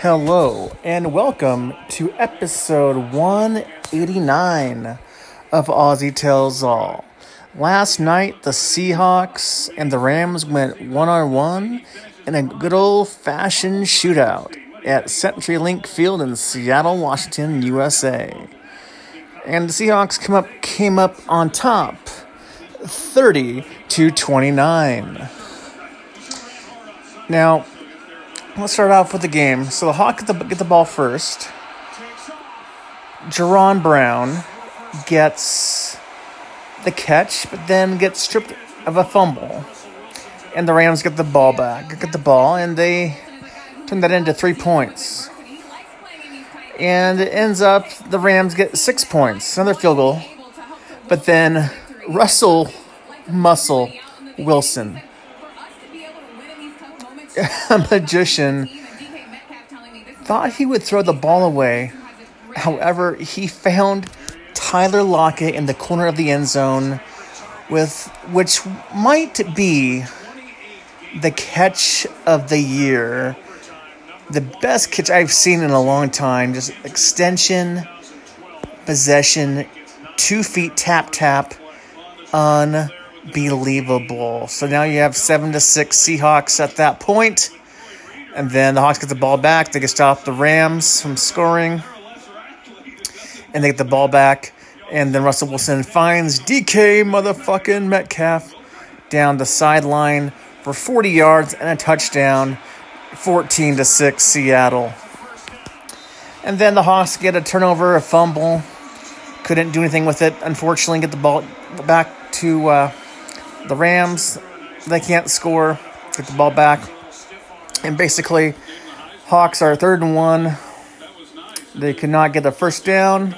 Hello, and welcome to episode 189 of Aussie Tells All. Last night, the Seahawks and the Rams went one on one in a good old fashioned shootout at CenturyLink Field in Seattle, Washington, USA. And the Seahawks come up, came up on top 30 to 29. Now, let's start off with the game. So the Hawks get the, get the ball first. Jaron Brown gets the catch, but then gets stripped of a fumble. And the Rams get the ball back, get the ball, and they turn that into three points. And it ends up the Rams get six points, another field goal. But then Russell Muscle Wilson a magician thought he would throw the ball away. However, he found Tyler Lockett in the corner of the end zone with which might be the catch of the year. The best catch I've seen in a long time. Just extension, possession, two feet tap tap, on unbelievable. So now you have seven to six Seahawks at that point, and then the Hawks get the ball back. They can stop the Rams from scoring, and they get the ball back. And then Russell Wilson finds DK motherfucking Metcalf down the sideline for 40 yards and a touchdown, 14 to six Seattle. And then the Hawks get a turnover, a fumble. Couldn't do anything with it. Unfortunately, get the ball back to uh, the Rams, they can't score, get the ball back. And basically, Hawks are third and one. They could not get the first down.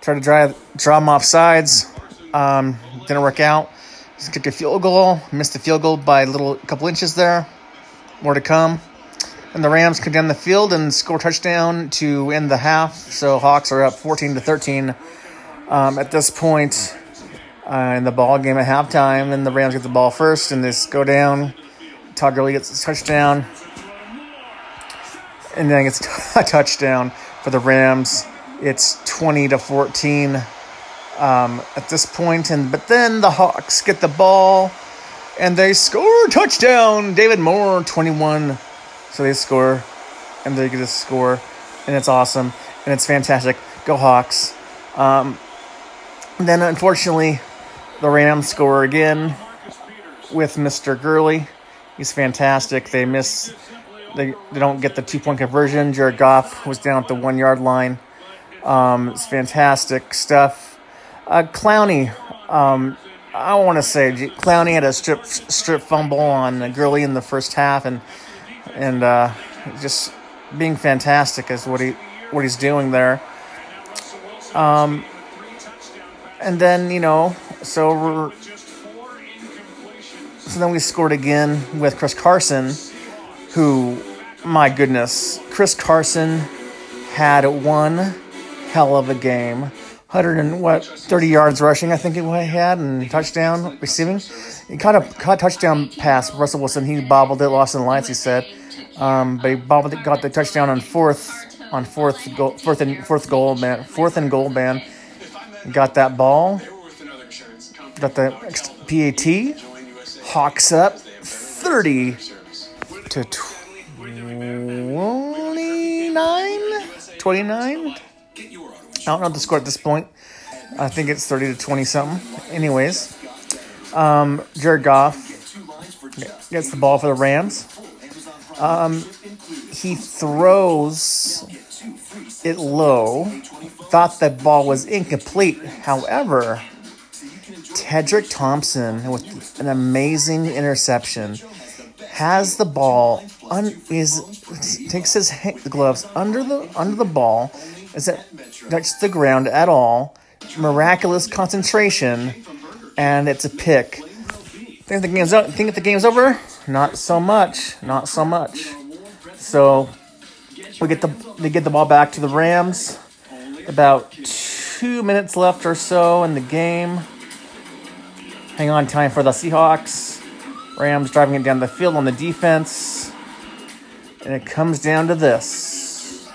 Try to drive, draw them off sides. Um, didn't work out. Just a field goal. Missed the field goal by a little couple inches there. More to come. And the Rams come down the field and score touchdown to end the half. So Hawks are up 14 to 13. Um, at this point, uh, in the ball game at halftime, and the Rams get the ball first, and this go down. Todd Gurley gets a touchdown, and then gets a touchdown for the Rams. It's twenty to fourteen um, at this point, and but then the Hawks get the ball, and they score a touchdown. David Moore twenty one, so they score, and they get a score, and it's awesome, and it's fantastic. Go Hawks. Um, then unfortunately the Rams score again with Mr. Gurley. He's fantastic. They miss, they, they don't get the two point conversion. Jared Goff was down at the one yard line. Um, it's fantastic stuff. Uh, Clowney, um, I want to say Clowney had a strip strip fumble on Gurley in the first half, and and uh, just being fantastic is what he what he's doing there. Um, and then you know so so then we scored again with Chris Carson, who, my goodness, Chris Carson had one hell of a game. 100 and what 30 yards rushing, I think it had, and touchdown receiving. He caught a caught a touchdown pass. Russell Wilson he bobbled it, lost in the lines. He said, um, but he bobbled it, got the touchdown on fourth on fourth goal, fourth and fourth goal man, fourth and goal man. Got that ball Got the PAT. Hawks up 30 to 29? 29? I don't know the score at this point. I think it's 30 to 20 something. Anyways, um, Jared Goff gets the ball for the Rams. Um, he throws it low. Thought the ball was incomplete. However, Tedric Thompson with an amazing interception has the ball un, is takes his gloves under the under the ball as it touches the ground at all miraculous concentration and it's a pick think the game's think the game's over not so much not so much so we get the they get the ball back to the Rams about 2 minutes left or so in the game Hang on time for the Seahawks. Rams driving it down the field on the defense. And it comes down to this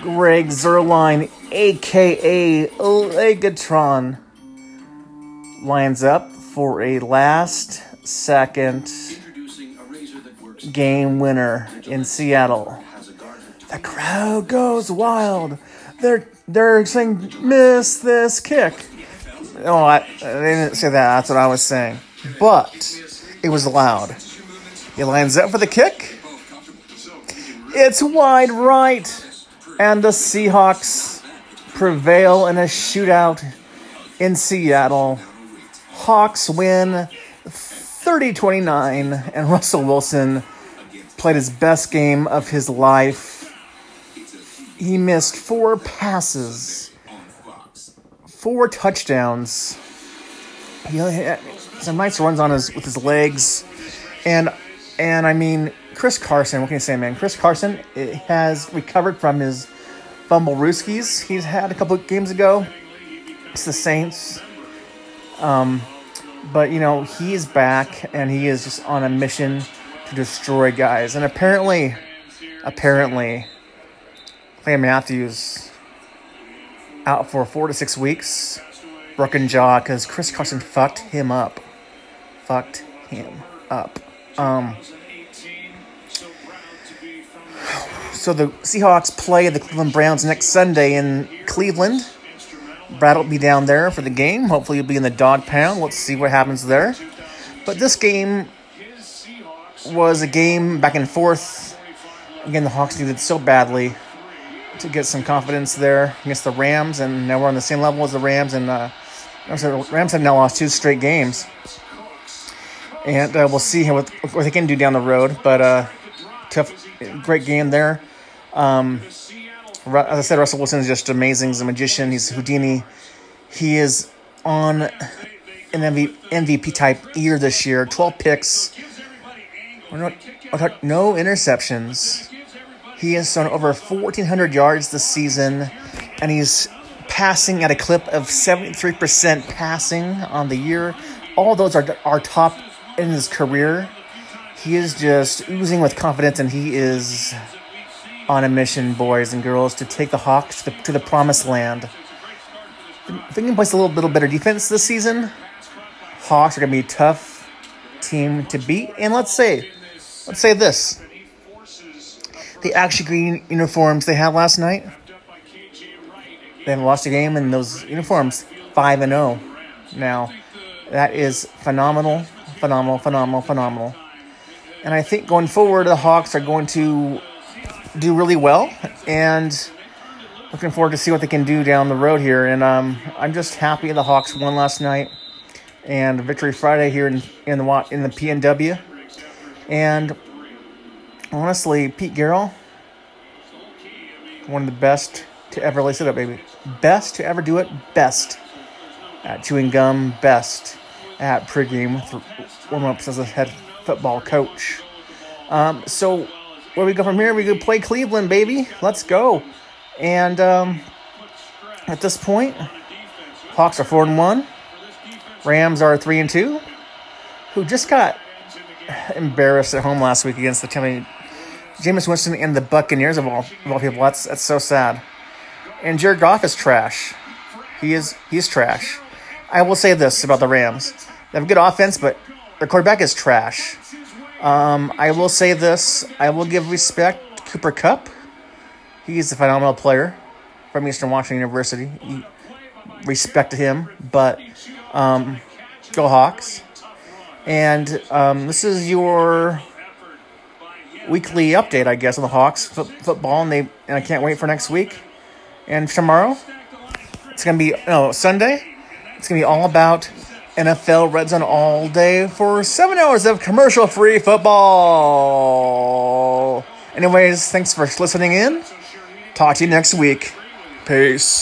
Greg Zuerlein, aka Legatron, lines up for a last second game winner in Seattle. The crowd goes wild. They're they're saying miss this kick. Oh, I, they didn't say that. That's what I was saying. But it was loud. He lines up for the kick. It's wide right, and the Seahawks prevail in a shootout in Seattle. Hawks win 30 29, and Russell Wilson played his best game of his life. He missed four passes, four touchdowns. He had some nice runs on his with his legs, and and I mean Chris Carson. What can you say, man? Chris Carson has recovered from his fumble rooskies he's had a couple of games ago. It's the Saints. Um, but you know he is back and he is just on a mission to destroy guys. And apparently, apparently, Clay Matthews out for four to six weeks, broken jaw because Chris Carson fucked him up. Fucked him up. Um. So the Seahawks play the Cleveland Browns next Sunday in Cleveland. Brad will be down there for the game. Hopefully, he'll be in the dog pound. Let's see what happens there. But this game was a game back and forth. Again, the Hawks needed so badly to get some confidence there against the Rams, and now we're on the same level as the Rams. And uh, the Rams have now lost two straight games, and uh, we'll see what, what they can do down the road. But uh, tough, great game there. Um, as I said, Russell Wilson is just amazing. He's a magician. He's Houdini. He is on an MVP type year this year. 12 picks. No interceptions. He has thrown over 1,400 yards this season, and he's passing at a clip of 73% passing on the year. All those are, are top in his career. He is just oozing with confidence, and he is on a mission, boys and girls, to take the Hawks to the, to the promised land. I think he plays a little, little better defense this season, Hawks are going to be a tough team to beat. And let's say, let's say this: the actually green uniforms they had last night, they haven't lost a game in those uniforms, five and zero. Oh. Now, that is phenomenal, phenomenal, phenomenal, phenomenal. And I think going forward, the Hawks are going to do really well, and looking forward to see what they can do down the road here. And um, I'm just happy the Hawks won last night, and Victory Friday here in in the in the PNW. And honestly, Pete Carroll, one of the best to ever lace it up, baby. Best to ever do it. Best at chewing gum. Best at pregame warm ups as a head football coach. Um, so where we go from here, we could play Cleveland, baby. Let's go. And um, at this point, Hawks are four and one. Rams are three and two. Who just got embarrassed at home last week against the Tampa Jameis Winston and the Buccaneers of all, of all people. That's that's so sad. And Jared Goff is trash. He is he's trash. I will say this about the Rams: they have a good offense, but their quarterback is trash. Um, I will say this. I will give respect to Cooper Kupp. He's a phenomenal player from Eastern Washington University. Respect to him, but um, go Hawks. And um, this is your weekly update, I guess, on the Hawks f- football, and they and I can't wait for next week. And tomorrow, it's gonna be no Sunday. It's gonna be all about NFL Red Zone all day for seven hours of commercial free football. Anyways, thanks for listening in. Talk to you next week. Peace.